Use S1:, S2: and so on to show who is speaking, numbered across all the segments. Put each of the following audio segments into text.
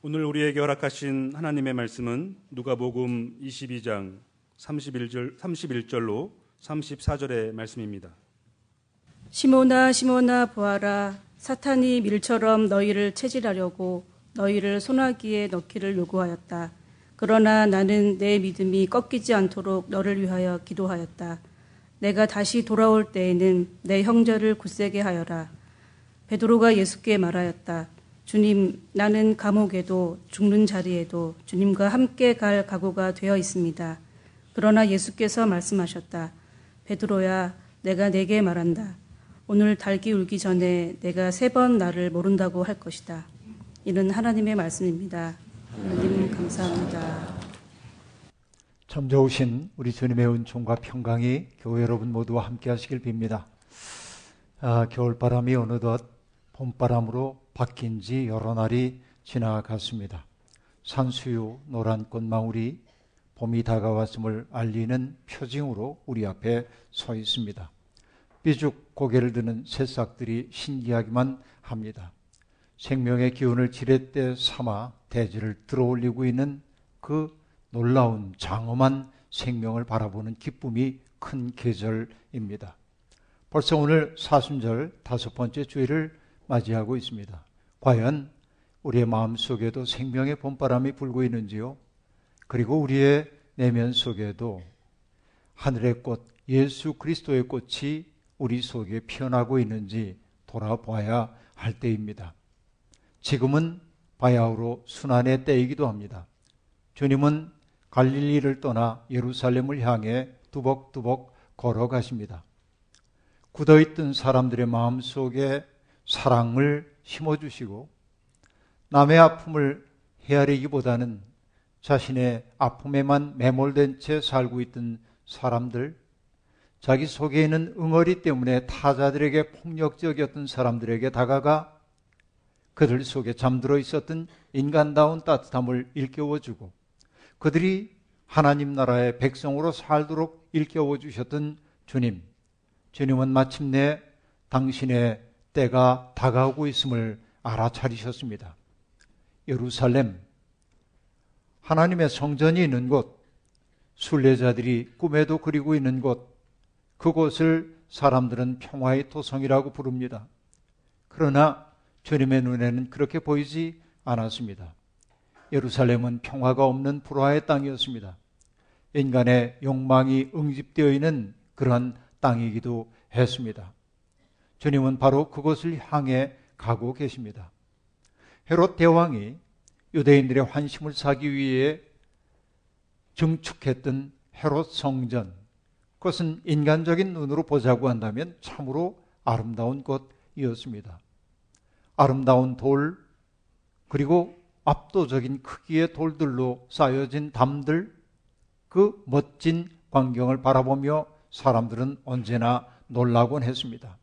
S1: 오늘 우리에게 허락하신 하나님의 말씀은 누가복음 22장 31절 31절로 34절의 말씀입니다.
S2: 시모나 시모나 보아라 사탄이 밀처럼 너희를 체질하려고 너희를 소나기에 넣기를 요구하였다. 그러나 나는 내 믿음이 꺾이지 않도록 너를 위하여 기도하였다. 내가 다시 돌아올 때에는 내 형제를 굳세게 하여라. 베드로가 예수께 말하였다. 주님, 나는 감옥에도 죽는 자리에도 주님과 함께 갈 각오가 되어 있습니다. 그러나 예수께서 말씀하셨다. 베드로야, 내가 내게 말한다. 오늘 달기 울기 전에 내가 세 번 나를 모른다고 할 것이다. 이는 하나님의 말씀입니다. 하나님 감사합니다.
S3: 참 좋으신 우리 주님의 은총과 평강이 교회 여러분 모두와 함께 하시길 빕니다. 아, 겨울바람이 어느덧 봄바람으로 바뀐 지 여러 날이 지나갔습니다. 산수유, 노란 꽃망울이 봄이 다가왔음을 알리는 표징으로 우리 앞에 서 있습니다. 삐죽 고개를 드는 새싹들이 신기하기만 합니다. 생명의 기운을 지렛대 삼아 대지를 들어올리고 있는 그 놀라운 장엄한 생명을 바라보는 기쁨이 큰 계절입니다. 벌써 오늘 사순절 다섯 번째 주일을 맞이하고 있습니다. 과연 우리의 마음 속에도 생명의 봄바람이 불고 있는지요? 그리고 우리의 내면 속에도 하늘의 꽃, 예수 그리스도의 꽃이 우리 속에 피어나고 있는지 돌아봐야 할 때입니다. 지금은 바야흐로 순환의 때이기도 합니다. 주님은 갈릴리를 떠나 예루살렘을 향해 두벅두벅 걸어가십니다. 굳어있던 사람들의 마음 속에 사랑을 심어주시고 남의 아픔을 헤아리기보다는 자신의 아픔에만 매몰된 채 살고 있던 사람들, 자기 속에 있는 응어리 때문에 타자들에게 폭력적이었던 사람들에게 다가가 그들 속에 잠들어 있었던 인간다운 따뜻함을 일깨워주고 그들이 하나님 나라의 백성으로 살도록 일깨워 주셨던 주님. 주님은 마침내 당신의 때가 다가오고 있음을 알아차리셨습니다. 예루살렘, 하나님의 성전이 있는 곳, 순례자들이 꿈에도 그리고 있는 곳, 그곳을 사람들은 평화의 토성이라고 부릅니다. 그러나 주님의 눈에는 그렇게 보이지 않았습니다. 예루살렘은 평화가 없는 불화의 땅이었습니다. 인간의 욕망이 응집되어 있는 그러한 땅이기도 했습니다. 주님은 바로 그것을 향해 가고 계십니다. 헤롯 대왕이 유대인들의 환심을 사기 위해 증축했던 헤롯 성전, 그것은 인간적인 눈으로 보자고 한다면 참으로 아름다운 곳이었습니다. 아름다운 돌, 그리고 압도적인 크기의 돌들로 쌓여진 담들, 그 멋진 광경을 바라보며 사람들은 언제나 놀라곤 했습니다.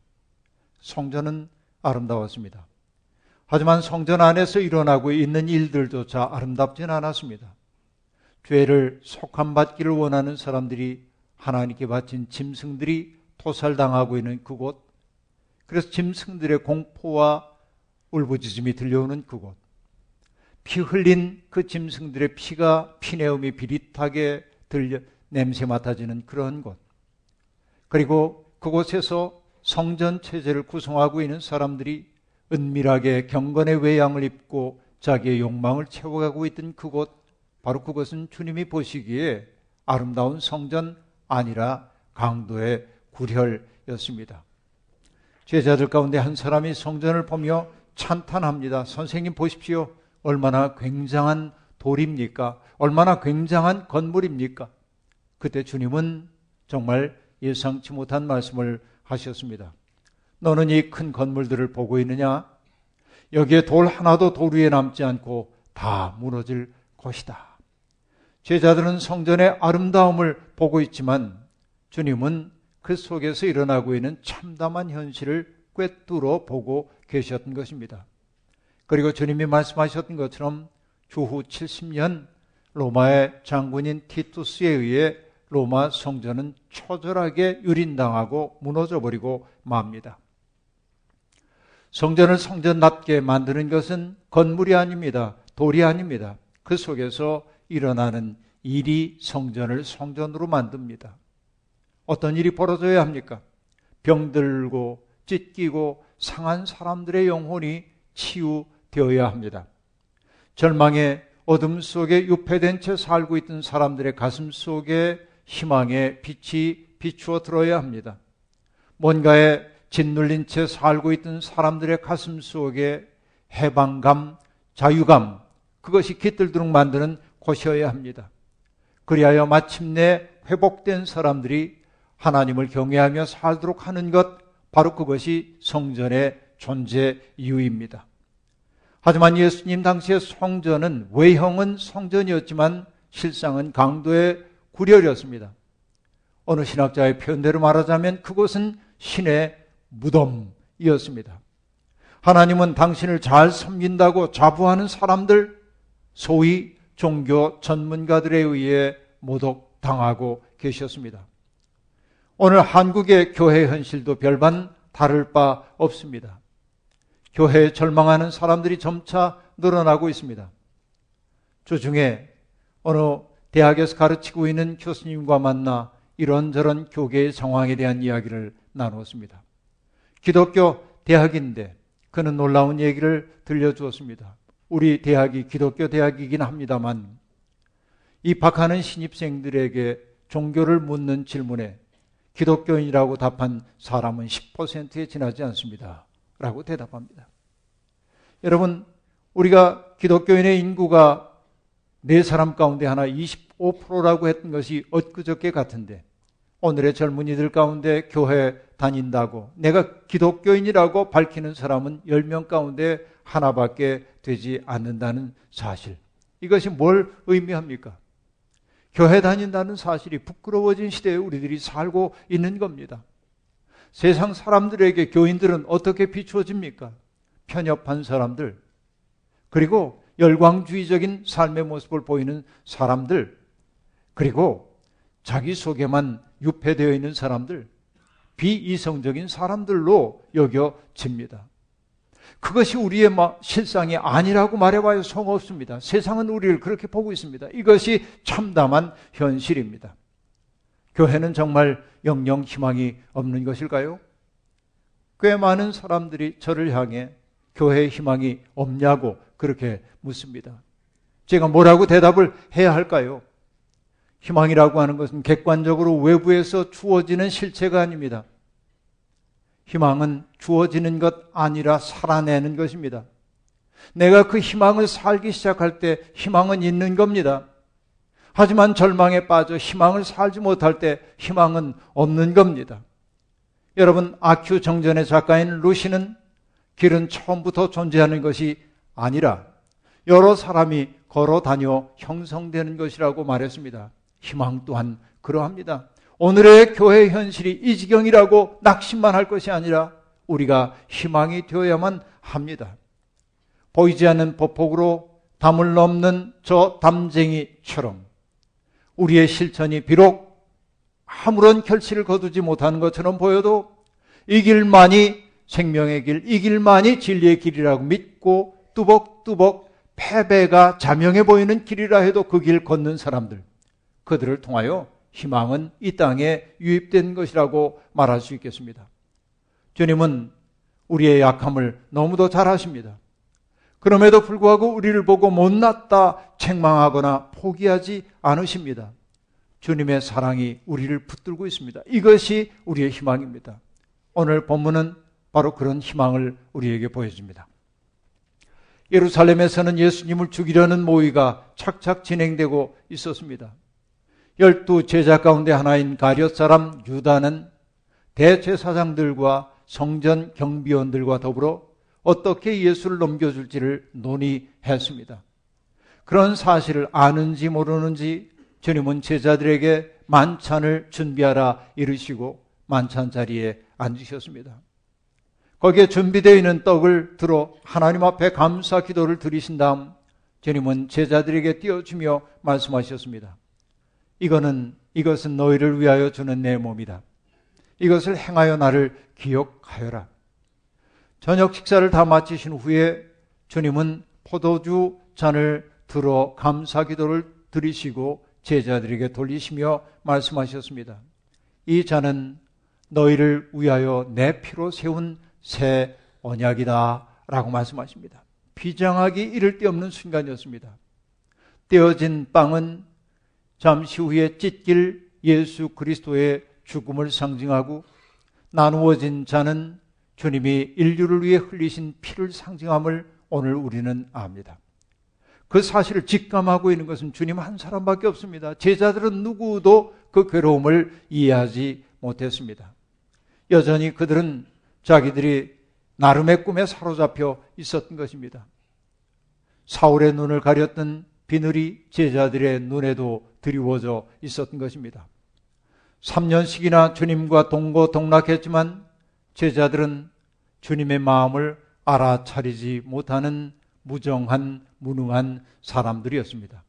S3: 성전은 아름다웠습니다. 하지만 성전 안에서 일어나고 있는 일들조차 아름답진 않았습니다. 죄를 속함받기를 원하는 사람들이 하나님께 바친 짐승들이 토살당하고 있는 그곳, 그래서 짐승들의 공포와 울부짖음이 들려오는 그곳, 피 흘린 그 짐승들의 피가 피내음이 비릿하게 들려 냄새 맡아지는 그런 곳. 그리고 그곳에서 성전 체제를 구성하고 있는 사람들이 은밀하게 경건의 외양을 입고 자기의 욕망을 채워가고 있던 그곳, 바로 그것은 주님이 보시기에 아름다운 성전 아니라 강도의 구혈이었습니다. 제자들 가운데 한 사람이 성전을 보며 찬탄합니다. 선생님 보십시오. 얼마나 굉장한 돌입니까? 얼마나 굉장한 건물입니까? 그때 주님은 정말 예상치 못한 말씀을 하셨습니다. 너는 이 큰 건물들을 보고 있느냐? 여기에 돌 하나도 돌 위에 남지 않고 다 무너질 것이다. 제자들은 성전의 아름다움을 보고 있지만 주님은 그 속에서 일어나고 있는 참담한 현실을 꿰뚫어 보고 계셨던 것입니다. 그리고 주님이 말씀하셨던 것처럼 주후 70년 로마의 장군인 티투스에 의해 로마 성전은 초절하게 유린당하고 무너져 버리고 맙니다. 성전을 성전답게 만드는 것은 건물이 아닙니다. 돌이 아닙니다. 그 속에서 일어나는 일이 성전을 성전으로 만듭니다. 어떤 일이 벌어져야 합니까? 병들고 찢기고 상한 사람들의 영혼이 치유되어야 합니다. 절망의 어둠 속에 유폐된 채 살고 있던 사람들의 가슴 속에 희망의 빛이 비추어 들어야 합니다. 뭔가에 짓눌린 채 살고 있던 사람들의 가슴 속에 해방감, 자유감, 그것이 깃들도록 만드는 곳이어야 합니다. 그리하여 마침내 회복된 사람들이 하나님을 경외하며 살도록 하는 것, 바로 그것이 성전의 존재 이유입니다. 하지만 예수님 당시의 성전은 외형은 성전이었지만 실상은 강도의 구렬이었습니다. 어느 신학자의 표현대로 말하자면 그곳은 신의 무덤이었습니다. 하나님은 당신을 잘 섬긴다고 자부하는 사람들, 소위 종교 전문가들에 의해 모독당하고 계셨습니다. 오늘 한국의 교회 현실도 별반 다를 바 없습니다. 교회에 절망하는 사람들이 점차 늘어나고 있습니다. 주 중에 어느 대학에서 가르치고 있는 교수님과 만나 이런저런 교계의 상황에 대한 이야기를 나누었습니다. 기독교 대학인데 그는 놀라운 얘기를 들려주었습니다. 우리 대학이 기독교 대학이긴 합니다만 입학하는 신입생들에게 종교를 묻는 질문에 기독교인이라고 답한 사람은 10%에 지나지 않습니다. 라고 대답합니다. 여러분, 우리가 기독교인의 인구가 네 사람 가운데 하나 25%라고 했던 것이 엊그저께 같은데 오늘의 젊은이들 가운데 교회 다닌다고 내가 기독교인이라고 밝히는 사람은 10명 가운데 하나밖에 되지 않는다는 사실. 이것이 뭘 의미합니까? 교회 다닌다는 사실이 부끄러워진 시대에 우리들이 살고 있는 겁니다. 세상 사람들에게 교인들은 어떻게 비추어집니까? 편협한 사람들, 그리고 열광주의적인 삶의 모습을 보이는 사람들, 그리고 자기 속에만 유폐되어 있는 사람들, 비이성적인 사람들로 여겨집니다. 그것이 우리의 실상이 아니라고 말해봐야 소없습니다. 세상은 우리를 그렇게 보고 있습니다. 이것이 참담한 현실입니다. 교회는 정말 영영 희망이 없는 것일까요? 꽤 많은 사람들이 저를 향해 교회의 희망이 없냐고 그렇게 묻습니다. 제가 뭐라고 대답을 해야 할까요? 희망이라고 하는 것은 객관적으로 외부에서 주어지는 실체가 아닙니다. 희망은 주어지는 것 아니라 살아내는 것입니다. 내가 그 희망을 살기 시작할 때 희망은 있는 겁니다. 하지만 절망에 빠져 희망을 살지 못할 때 희망은 없는 겁니다. 여러분, 아큐 정전의 작가인 루시는 길은 처음부터 존재하는 것이 아니라 여러 사람이 걸어 다녀 형성되는 것이라고 말했습니다. 희망 또한 그러합니다. 오늘의 교회 현실이 이 지경이라고 낙심만 할 것이 아니라 우리가 희망이 되어야만 합니다. 보이지 않는 보폭으로 담을 넘는 저 담쟁이처럼 우리의 실천이 비록 아무런 결실을 거두지 못하는 것처럼 보여도 이 길만이 생명의 길, 이 길만이 진리의 길이라고 믿고 뚜벅뚜벅 패배가 자명해 보이는 길이라 해도 그 길 걷는 사람들, 그들을 통하여 희망은 이 땅에 유입된 것이라고 말할 수 있겠습니다. 주님은 우리의 약함을 너무도 잘 아십니다. 그럼에도 불구하고 우리를 보고 못났다 책망하거나 포기하지 않으십니다. 주님의 사랑이 우리를 붙들고 있습니다. 이것이 우리의 희망입니다. 오늘 본문은 바로 그런 희망을 우리에게 보여줍니다. 예루살렘에서는 예수님을 죽이려는 모의가 착착 진행되고 있었습니다. 열두 제자 가운데 하나인 가룟 사람 유다는 대제사장들과 성전 경비원들과 더불어 어떻게 예수를 넘겨줄지를 논의했습니다. 그런 사실을 아는지 모르는지 주님은 제자들에게 만찬을 준비하라 이르시고 만찬 자리에 앉으셨습니다. 거기에 준비되어 있는 떡을 들어 하나님 앞에 감사 기도를 드리신 다음 주님은 제자들에게 띄워주며 말씀하셨습니다. 이거는 이것은 너희를 위하여 주는 내 몸이다. 이것을 행하여 나를 기억하여라. 저녁 식사를 다 마치신 후에 주님은 포도주 잔을 들어 감사 기도를 드리시고 제자들에게 돌리시며 말씀하셨습니다. 이 잔은 너희를 위하여 내 피로 세운 새 언약이다. 라고 말씀하십니다. 비장하기 이를 데 없는 순간이었습니다. 떼어진 빵은 잠시 후에 찢길 예수 그리스도의 죽음을 상징하고 나누어진 잔은 주님이 인류를 위해 흘리신 피를 상징함을 오늘 우리는 압니다. 그 사실을 직감하고 있는 것은 주님 한 사람밖에 없습니다. 제자들은 누구도 그 괴로움을 이해하지 못했습니다. 여전히 그들은 자기들이 나름의 꿈에 사로잡혀 있었던 것입니다. 사울의 눈을 가렸던 비늘이 제자들의 눈에도 드리워져 있었던 것입니다. 3년씩이나 주님과 동고동락했지만 제자들은 주님의 마음을 알아차리지 못하는 무정한, 무능한 사람들이었습니다.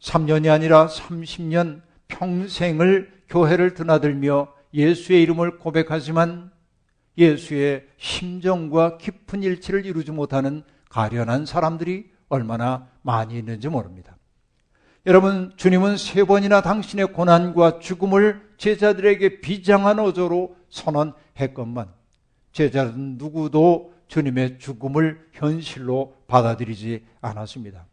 S3: 3년이 아니라 30년 평생을 교회를 드나들며 예수의 이름을 고백하지만 예수의 심정과 깊은 일치를 이루지 못하는 가련한 사람들이 얼마나 많이 있는지 모릅니다. 여러분, 주님은 세 번이나 당신의 고난과 죽음을 제자들에게 비장한 어조로 선언했건만 제자들은 누구도 주님의 죽음을 현실로 받아들이지 않았습니다.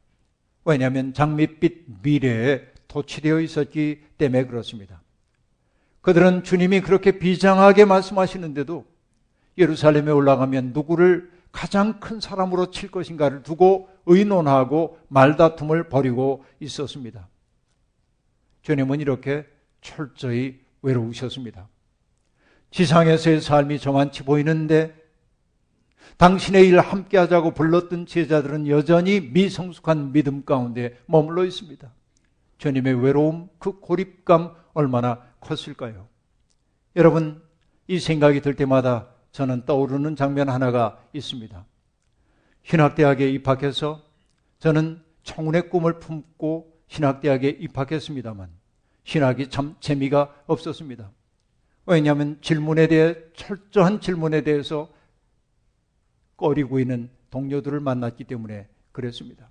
S3: 왜냐하면 장밋빛 미래에 도취되어 있었기 때문에 그렇습니다. 그들은 주님이 그렇게 비장하게 말씀하시는데도 예루살렘에 올라가면 누구를 가장 큰 사람으로 칠 것인가를 두고 의논하고 말다툼을 벌이고 있었습니다. 주님은 이렇게 철저히 외로우셨습니다. 지상에서의 삶이 저만치 보이는데 당신의 일 함께 하자고 불렀던 제자들은 여전히 미성숙한 믿음 가운데 머물러 있습니다. 주님의 외로움, 그 고립감 얼마나 컸을까요? 여러분, 이 생각이 들 때마다 저는 떠오르는 장면 하나가 있습니다. 신학대학에 입학해서 저는 청운의 꿈을 품고 신학대학에 입학했습니다만 신학이 참 재미가 없었습니다. 왜냐하면 질문에 대해 철저한 질문에 대해서 꺼리고 있는 동료들을 만났기 때문에 그랬습니다.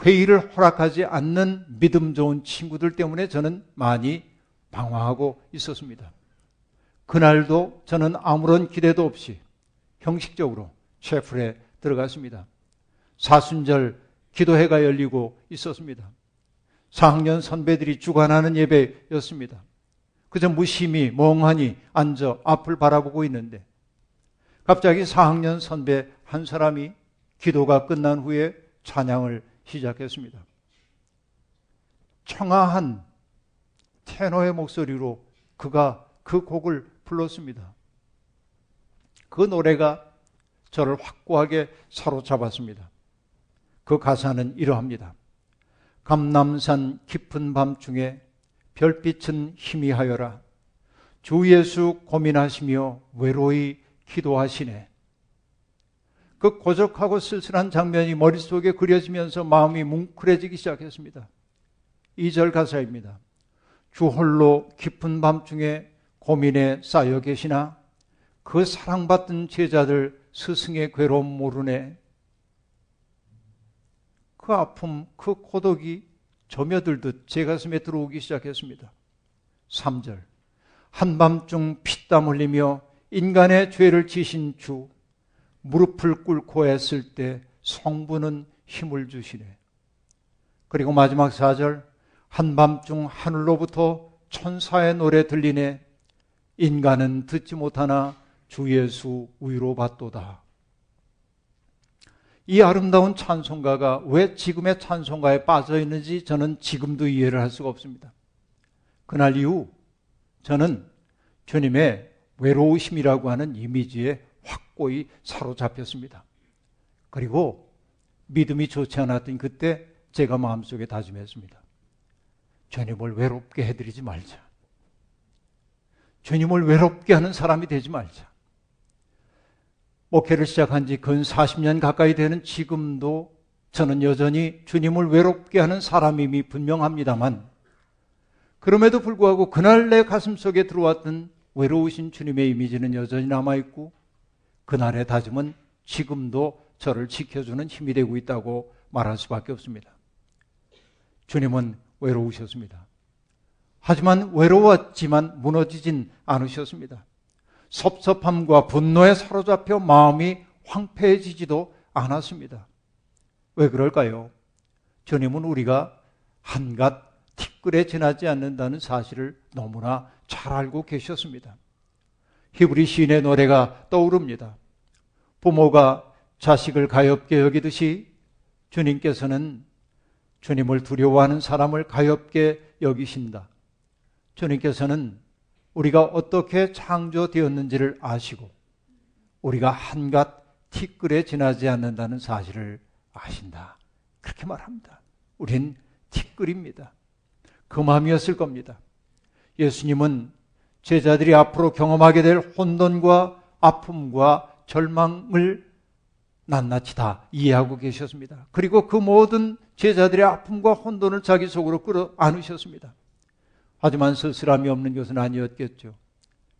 S3: 회의를 허락하지 않는 믿음 좋은 친구들 때문에 저는 많이 방황하고 있었습니다. 그날도 저는 아무런 기대도 없이 형식적으로 채플에 들어갔습니다. 사순절 기도회가 열리고 있었습니다. 4학년 선배들이 주관하는 예배였습니다. 그저 무심히 멍하니 앉아 앞을 바라보고 있는데 갑자기 4학년 선배 한 사람이 기도가 끝난 후에 찬양을 시작했습니다. 청아한 테너의 목소리로 그가 그 곡을 불렀습니다. 그 노래가 저를 확고하게 사로잡았습니다. 그 가사는 이러합니다. 감남산 깊은 밤 중에 별빛은 희미하여라. 주 예수 고민하시며 외로이 기도하시네. 그 고적하고 쓸쓸한 장면이 머릿속에 그려지면서 마음이 뭉클해지기 시작했습니다. 2절 가사입니다. 주 홀로 깊은 밤 중에 고민에 쌓여 계시나 그 사랑받던 제자들 스승의 괴로움 모르네. 그 아픔, 그 고독이 점여들듯 제 가슴에 들어오기 시작했습니다. 3절. 한밤중 피땀 흘리며 인간의 죄를 지신 주, 무릎을 꿇고 했을 때 성부는 힘을 주시네. 그리고 마지막 4절. 한밤중 하늘로부터 천사의 노래 들리네. 인간은 듣지 못하나 주 예수 위로 받도다. 이 아름다운 찬송가가 왜 지금의 찬송가에 빠져 있는지 저는 지금도 이해를 할 수가 없습니다. 그날 이후 저는 주님의 외로우심이라고 하는 이미지에 확고히 사로잡혔습니다. 그리고 믿음이 좋지 않았던 그때 제가 마음속에 다짐했습니다. 주님을 외롭게 해드리지 말자. 주님을 외롭게 하는 사람이 되지 말자. 목회를 시작한 지 근 40년 가까이 되는 지금도 저는 여전히 주님을 외롭게 하는 사람임이 분명합니다만 그럼에도 불구하고 그날 내 가슴 속에 들어왔던 외로우신 주님의 이미지는 여전히 남아있고 그날의 다짐은 지금도 저를 지켜주는 힘이 되고 있다고 말할 수밖에 없습니다. 주님은 외로우셨습니다. 하지만 외로웠지만 무너지진 않으셨습니다. 섭섭함과 분노에 사로잡혀 마음이 황폐해지지도 않았습니다. 왜 그럴까요? 주님은 우리가 한갓 티끌에 지나지 않는다는 사실을 너무나 잘 알고 계셨습니다. 히브리 시인의 노래가 떠오릅니다. 부모가 자식을 가엽게 여기듯이 주님께서는 주님을 두려워하는 사람을 가엽게 여기신다. 주님께서는 우리가 어떻게 창조되었는지를 아시고 우리가 한갓 티끌에 지나지 않는다는 사실을 아신다. 그렇게 말합니다. 우린 티끌입니다. 그 마음이었을 겁니다. 예수님은 제자들이 앞으로 경험하게 될 혼돈과 아픔과 절망을 낱낱이 다 이해하고 계셨습니다. 그리고 그 모든 제자들의 아픔과 혼돈을 자기 속으로 끌어 안으셨습니다. 하지만 쓸쓸함이 없는 것은 아니었겠죠.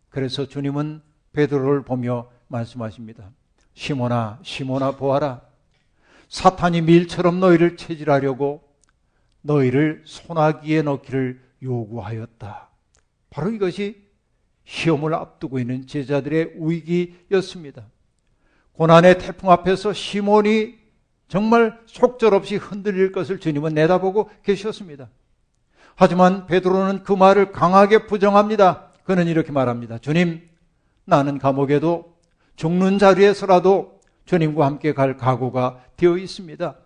S3: 그래서 주님은 베드로를 보며 말씀하십니다. 시모나, 시모나 보아라. 사탄이 밀처럼 너희를 체질하려고 너희를 소나기에 넣기를 요구하였다. 바로 이것이 시험을 앞두고 있는 제자들의 위기였습니다. 고난의 태풍 앞에서 시몬이 정말 속절없이 흔들릴 것을 주님은 내다보고 계셨습니다. 하지만 베드로는 그 말을 강하게 부정합니다. 그는 이렇게 말합니다. 주님, 나는 감옥에도 죽는 자리에서라도 주님과 함께 갈 각오가 되어 있습니다.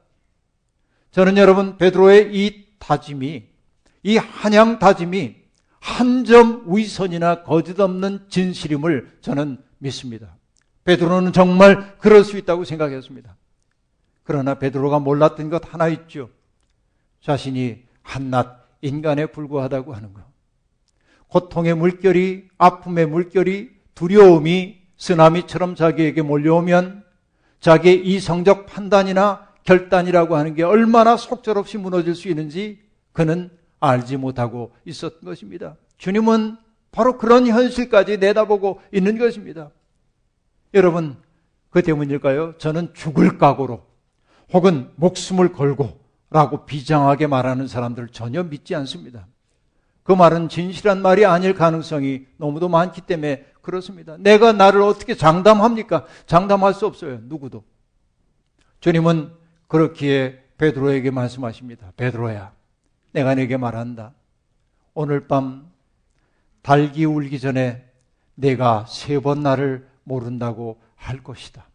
S3: 저는 여러분 베드로의 이 다짐이 이 한양 다짐이 한 점 위선이나 거짓 없는 진실임을 저는 믿습니다. 베드로는 정말 그럴 수 있다고 생각했습니다. 그러나 베드로가 몰랐던 것 하나 있죠. 자신이 한낱 인간에 불과하다고 하는 것. 고통의 물결이, 아픔의 물결이, 두려움이 쓰나미처럼 자기에게 몰려오면 자기의 이성적 판단이나 결단이라고 하는 게 얼마나 속절없이 무너질 수 있는지 그는 알지 못하고 있었던 것입니다. 주님은 바로 그런 현실까지 내다보고 있는 것입니다. 여러분, 그 때문일까요? 저는 죽을 각오로 혹은 목숨을 걸고 라고 비장하게 말하는 사람들 전혀 믿지 않습니다. 그 말은 진실한 말이 아닐 가능성이 너무도 많기 때문에 그렇습니다. 내가 나를 어떻게 장담합니까? 장담할 수 없어요. 누구도. 주님은 그렇기에 베드로에게 말씀하십니다. 베드로야, 내가 내게 말한다. 오늘 밤 달기 울기 전에 내가 세 번 나를 모른다고 할 것이다.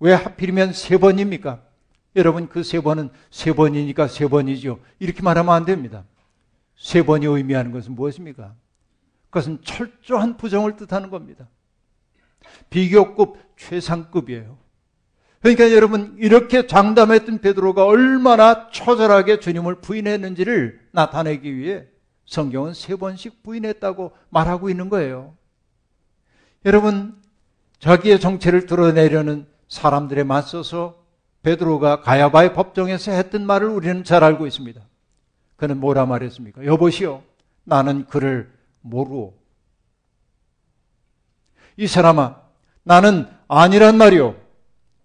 S3: 왜 하필이면 세 번입니까? 여러분 그 세 번은 세 번이니까 세 번이죠. 이렇게 말하면 안 됩니다. 세 번이 의미하는 것은 무엇입니까? 그것은 철저한 부정을 뜻하는 겁니다. 비교급 최상급이에요. 그러니까 여러분 이렇게 장담했던 베드로가 얼마나 처절하게 주님을 부인했는지를 나타내기 위해 성경은 세 번씩 부인했다고 말하고 있는 거예요. 여러분 자기의 정체를 드러내려는 사람들에 맞서서 베드로가 가야바의 법정에서 했던 말을 우리는 잘 알고 있습니다. 그는 뭐라 말했습니까? 여보시오, 나는 그를 모르오. 이 사람아, 나는 아니란 말이오.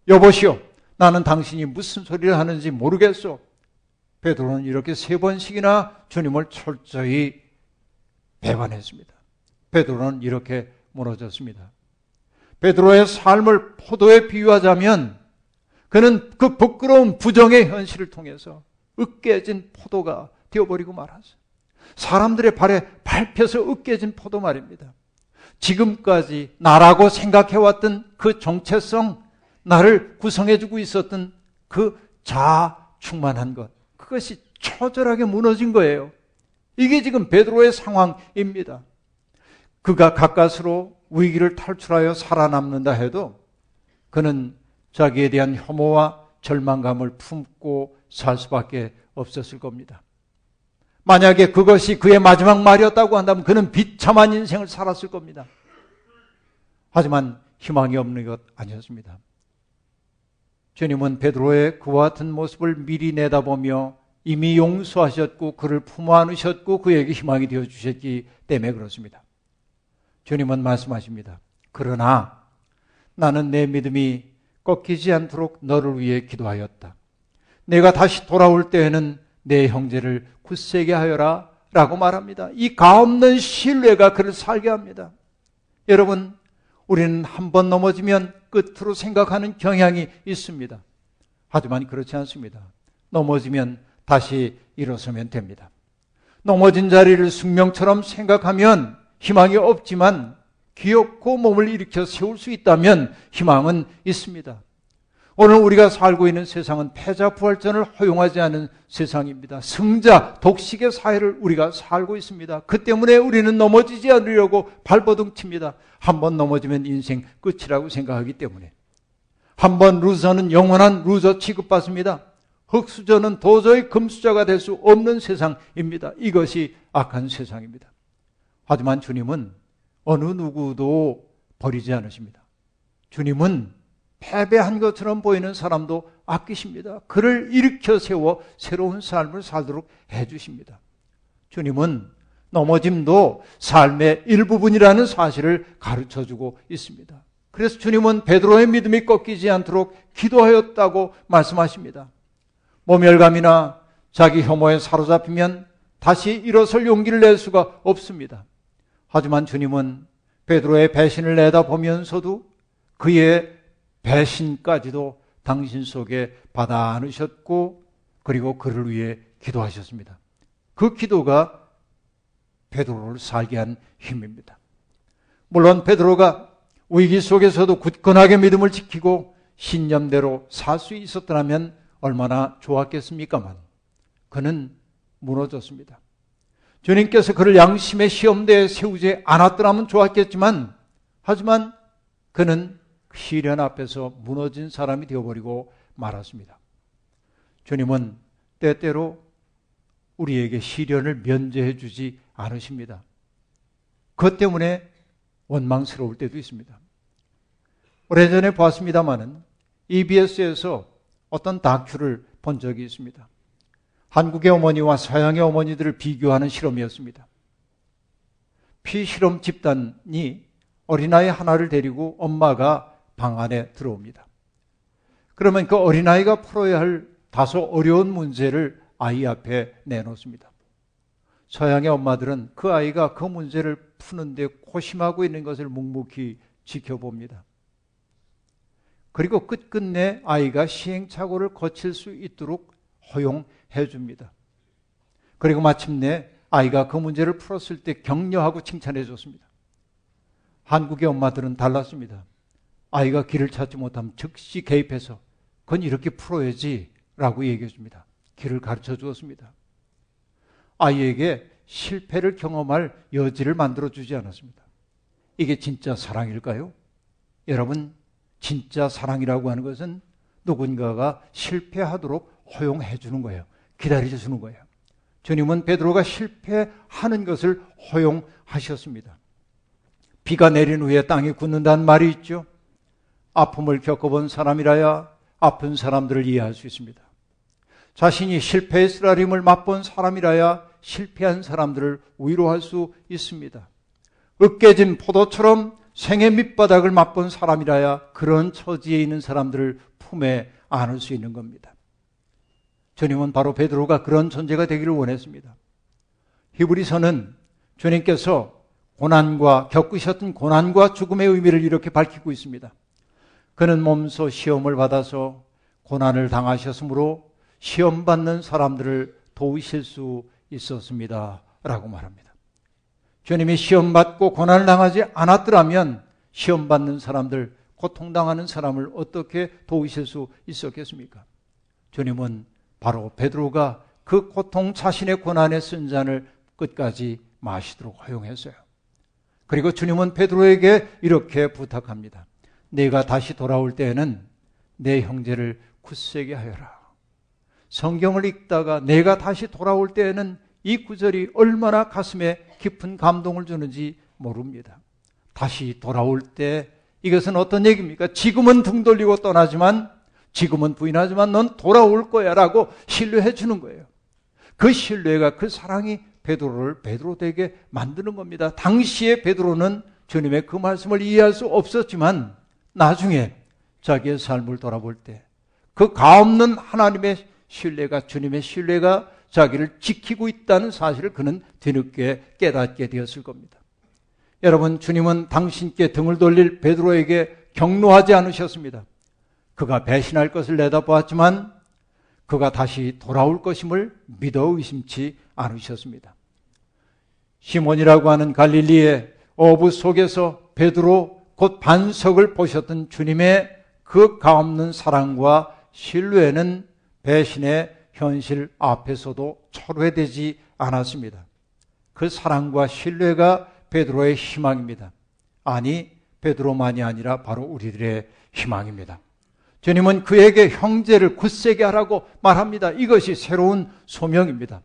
S3: 여보시오, 나는 당신이 무슨 소리를 하는지 모르겠소. 베드로는 이렇게 세 번씩이나 주님을 철저히 배반했습니다. 베드로는 이렇게 무너졌습니다. 베드로의 삶을 포도에 비유하자면 그는 그 부끄러운 부정의 현실을 통해서 으깨진 포도가 되어버리고 말았어요. 사람들의 발에 밟혀서 으깨진 포도 말입니다. 지금까지 나라고 생각해왔던 그 정체성, 나를 구성해주고 있었던 그 자아 충만한 것, 그것이 처절하게 무너진 거예요. 이게 지금 베드로의 상황입니다. 그가 가까스로 위기를 탈출하여 살아남는다 해도 그는 자기에 대한 혐오와 절망감을 품고 살 수밖에 없었을 겁니다. 만약에 그것이 그의 마지막 말이었다고 한다면 그는 비참한 인생을 살았을 겁니다. 하지만 희망이 없는 것 아니었습니다. 주님은 베드로의 그와 같은 모습을 미리 내다보며 이미 용서하셨고 그를 품어 안으셨고 그에게 희망이 되어 주셨기 때문에 그렇습니다. 주님은 말씀하십니다. 그러나 나는 내 믿음이 꺾이지 않도록 너를 위해 기도하였다. 내가 다시 돌아올 때에는 내 형제를 굳세게 하여라 라고 말합니다. 이 가없는 신뢰가 그를 살게 합니다. 여러분, 우리는 한 번 넘어지면 끝으로 생각하는 경향이 있습니다. 하지만 그렇지 않습니다. 넘어지면 다시 일어서면 됩니다. 넘어진 자리를 숙명처럼 생각하면 희망이 없지만 귀엽고 몸을 일으켜 세울 수 있다면 희망은 있습니다. 오늘 우리가 살고 있는 세상은 패자 부활전을 허용하지 않은 세상입니다. 승자 독식의 사회를 우리가 살고 있습니다. 그 때문에 우리는 넘어지지 않으려고 발버둥 칩니다. 한번 넘어지면 인생 끝이라고 생각하기 때문에. 한번 loser는 영원한 loser 취급받습니다. 흙수저는 도저히 금수저가 될 수 없는 세상입니다. 이것이 악한 세상입니다. 하지만 주님은 어느 누구도 버리지 않으십니다. 주님은 패배한 것처럼 보이는 사람도 아끼십니다. 그를 일으켜 세워 새로운 삶을 살도록 해주십니다. 주님은 넘어짐도 삶의 일부분이라는 사실을 가르쳐 주고 있습니다. 그래서 주님은 베드로의 믿음이 꺾이지 않도록 기도하였다고 말씀하십니다. 모멸감이나 자기 혐오에 사로잡히면 다시 일어설 용기를 낼 수가 없습니다. 하지만 주님은 베드로의 배신을 내다보면서도 그의 배신까지도 당신 속에 받아 안으셨고 그리고 그를 위해 기도하셨습니다. 그 기도가 베드로를 살게 한 힘입니다. 물론 베드로가 위기 속에서도 굳건하게 믿음을 지키고 신념대로 살 수 있었더라면 얼마나 좋았겠습니까만 그는 무너졌습니다. 주님께서 그를 양심의 시험대에 세우지 않았더라면 좋았겠지만 하지만 그는 시련 앞에서 무너진 사람이 되어버리고 말았습니다. 주님은 때때로 우리에게 시련을 면제해 주지 않으십니다. 그것 때문에 원망스러울 때도 있습니다. 오래전에 보았습니다마는 EBS에서 어떤 다큐를 본 적이 있습니다. 한국의 어머니와 서양의 어머니들을 비교하는 실험이었습니다. 피실험 집단이 어린아이 하나를 데리고 엄마가 방 안에 들어옵니다. 그러면 그 어린아이가 풀어야 할 다소 어려운 문제를 아이 앞에 내놓습니다. 서양의 엄마들은 그 아이가 그 문제를 푸는데 고심하고 있는 것을 묵묵히 지켜봅니다. 그리고 끝끝내 아이가 시행착오를 거칠 수 있도록 허용 해 줍니다. 그리고 마침내 아이가 그 문제를 풀었을 때 격려하고 칭찬해 줬습니다. 한국의 엄마들은 달랐습니다. 아이가 길을 찾지 못하면 즉시 개입해서 그건 이렇게 풀어야지 라고 얘기해 줍니다. 길을 가르쳐 주었습니다. 아이에게 실패를 경험할 여지를 만들어 주지 않았습니다. 이게 진짜 사랑일까요? 여러분, 진짜 사랑이라고 하는 것은 누군가가 실패하도록 허용해 주는 거예요. 기다려 주는 거예요. 주님은 베드로가 실패하는 것을 허용하셨습니다. 비가 내린 후에 땅이 굳는다는 말이 있죠. 아픔을 겪어본 사람이라야 아픈 사람들을 이해할 수 있습니다. 자신이 실패의 쓰라림을 맛본 사람이라야 실패한 사람들을 위로할 수 있습니다. 으깨진 포도처럼 생의 밑바닥을 맛본 사람이라야 그런 처지에 있는 사람들을 품에 안을 수 있는 겁니다. 주님은 바로 베드로가 그런 존재가 되기를 원했습니다. 히브리서는 주님께서 고난과 겪으셨던 고난과 죽음의 의미를 이렇게 밝히고 있습니다. 그는 몸소 시험을 받아서 고난을 당하셨으므로 시험 받는 사람들을 도우실 수 있었습니다. 라고 말합니다. 주님이 시험 받고 고난을 당하지 않았더라면 시험 받는 사람들, 고통당하는 사람을 어떻게 도우실 수 있었겠습니까? 주님은 바로 베드로가 그 고통 자신의 고난의 쓴 잔을 끝까지 마시도록 허용했어요. 그리고 주님은 베드로에게 이렇게 부탁합니다. 내가 다시 돌아올 때에는 내 형제를 굳세게 하여라. 성경을 읽다가 내가 다시 돌아올 때에는 이 구절이 얼마나 가슴에 깊은 감동을 주는지 모릅니다. 다시 돌아올 때 이것은 어떤 얘기입니까? 지금은 등 돌리고 떠나지만 지금은 부인하지만 넌 돌아올 거야 라고 신뢰해 주는 거예요. 그 신뢰가 그 사랑이 베드로를 베드로 되게 만드는 겁니다. 당시에 베드로는 주님의 그 말씀을 이해할 수 없었지만 나중에 자기의 삶을 돌아볼 때 그 가없는 하나님의 신뢰가 주님의 신뢰가 자기를 지키고 있다는 사실을 그는 뒤늦게 깨닫게 되었을 겁니다. 여러분, 주님은 당신께 등을 돌릴 베드로에게 경로하지 않으셨습니다. 그가 배신할 것을 내다보았지만 그가 다시 돌아올 것임을 믿어 의심치 않으셨습니다. 시몬이라고 하는 갈릴리의 어부 속에서 베드로 곧 반석을 보셨던 주님의 그 가없는 사랑과 신뢰는 배신의 현실 앞에서도 철회되지 않았습니다. 그 사랑과 신뢰가 베드로의 희망입니다. 아니 베드로만이 아니라 바로 우리들의 희망입니다. 주님은 그에게 형제를 굳세게 하라고 말합니다. 이것이 새로운 소명입니다.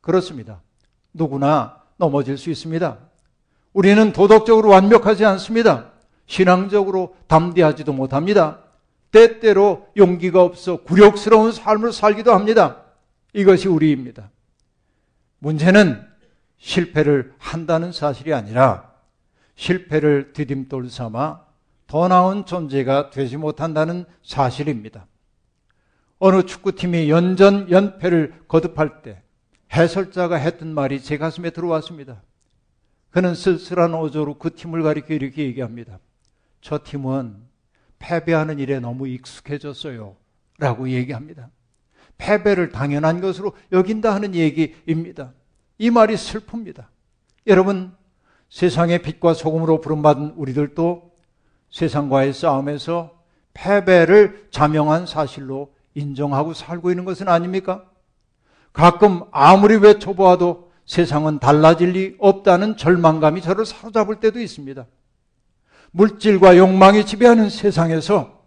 S3: 그렇습니다. 누구나 넘어질 수 있습니다. 우리는 도덕적으로 완벽하지 않습니다. 신앙적으로 담대하지도 못합니다. 때때로 용기가 없어 굴욕스러운 삶을 살기도 합니다. 이것이 우리입니다. 문제는 실패를 한다는 사실이 아니라 실패를 디딤돌 삼아 더 나은 존재가 되지 못한다는 사실입니다. 어느 축구팀이 연전 연패를 거듭할 때 해설자가 했던 말이 제 가슴에 들어왔습니다. 그는 쓸쓸한 어조로 그 팀을 가리켜 이렇게 얘기합니다. 저 팀은 패배하는 일에 너무 익숙해졌어요. 라고 얘기합니다. 패배를 당연한 것으로 여긴다 하는 얘기입니다. 이 말이 슬픕니다. 여러분, 세상의 빛과 소금으로 부름받은 우리들도 세상과의 싸움에서 패배를 자명한 사실로 인정하고 살고 있는 것은 아닙니까? 가끔 아무리 외쳐보아도 세상은 달라질 리 없다는 절망감이 저를 사로잡을 때도 있습니다. 물질과 욕망이 지배하는 세상에서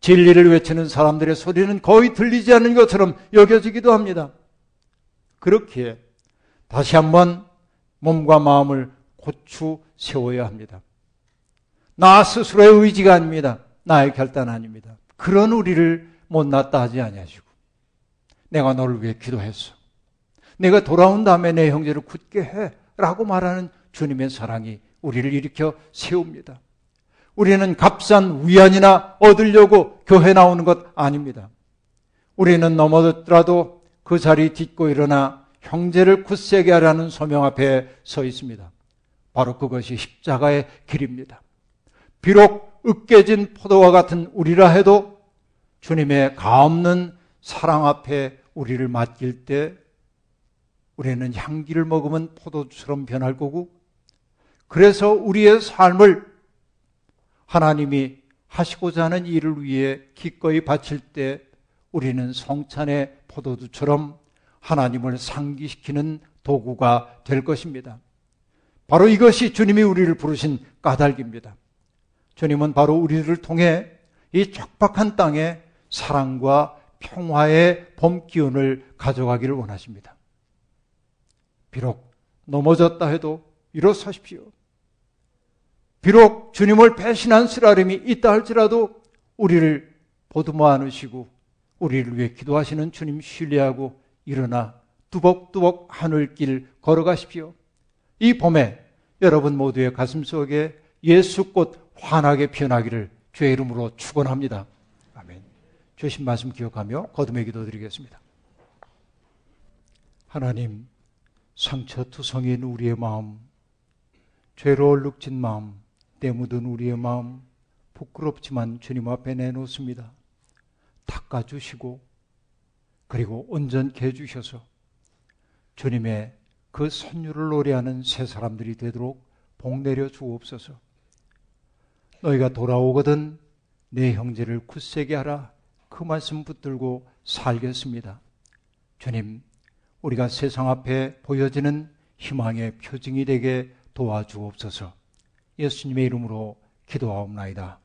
S3: 진리를 외치는 사람들의 소리는 거의 들리지 않는 것처럼 여겨지기도 합니다. 그렇기에 다시 한번 몸과 마음을 고추 세워야 합니다. 나 스스로의 의지가 아닙니다. 나의 결단 아닙니다. 그런 우리를 못났다 하지 아니하시고 내가 너를 위해 기도했어. 내가 돌아온 다음에 내 형제를 굳게 해. 라고 말하는 주님의 사랑이 우리를 일으켜 세웁니다. 우리는 값싼 위안이나 얻으려고 교회 나오는 것 아닙니다. 우리는 넘어졌더라도 그 자리 딛고 일어나 형제를 굳세게 하라는 소명 앞에 서 있습니다. 바로 그것이 십자가의 길입니다. 비록 으깨진 포도와 같은 우리라 해도 주님의 가없는 사랑 앞에 우리를 맡길 때 우리는 향기를 먹으면 포도처럼 변할 거고 그래서 우리의 삶을 하나님이 하시고자 하는 일을 위해 기꺼이 바칠 때 우리는 성찬의 포도주처럼 하나님을 상기시키는 도구가 될 것입니다. 바로 이것이 주님이 우리를 부르신 까닭입니다. 주님은 바로 우리를 통해 이 척박한 땅에 사랑과 평화의 봄 기운을 가져가기를 원하십니다. 비록 넘어졌다 해도 일어서십시오. 비록 주님을 배신한 쓰라림이 있다 할지라도 우리를 보듬어 안으시고 우리를 위해 기도하시는 주님 신뢰하고 일어나 뚜벅뚜벅 하늘길 걸어가십시오. 이 봄에 여러분 모두의 가슴 속에 예수꽃 환하게 피어나기를 주의 이름으로 축원합니다. 아멘. 주신 말씀 기억하며 거듭의 기도 드리겠습니다. 하나님, 상처투성인 우리의 마음, 죄로 얼룩진 마음, 때묻은 우리의 마음, 부끄럽지만 주님 앞에 내놓습니다. 닦아주시고, 그리고 온전케 해주셔서 주님의 그 선율을 노래하는 새 사람들이 되도록 복 내려 주옵소서. 너희가 돌아오거든 내 형제를 굳세게 하라. 그 말씀 붙들고 살겠습니다. 주님, 우리가 세상 앞에 보여지는 희망의 표징이 되게 도와주옵소서. 예수님의 이름으로 기도하옵나이다.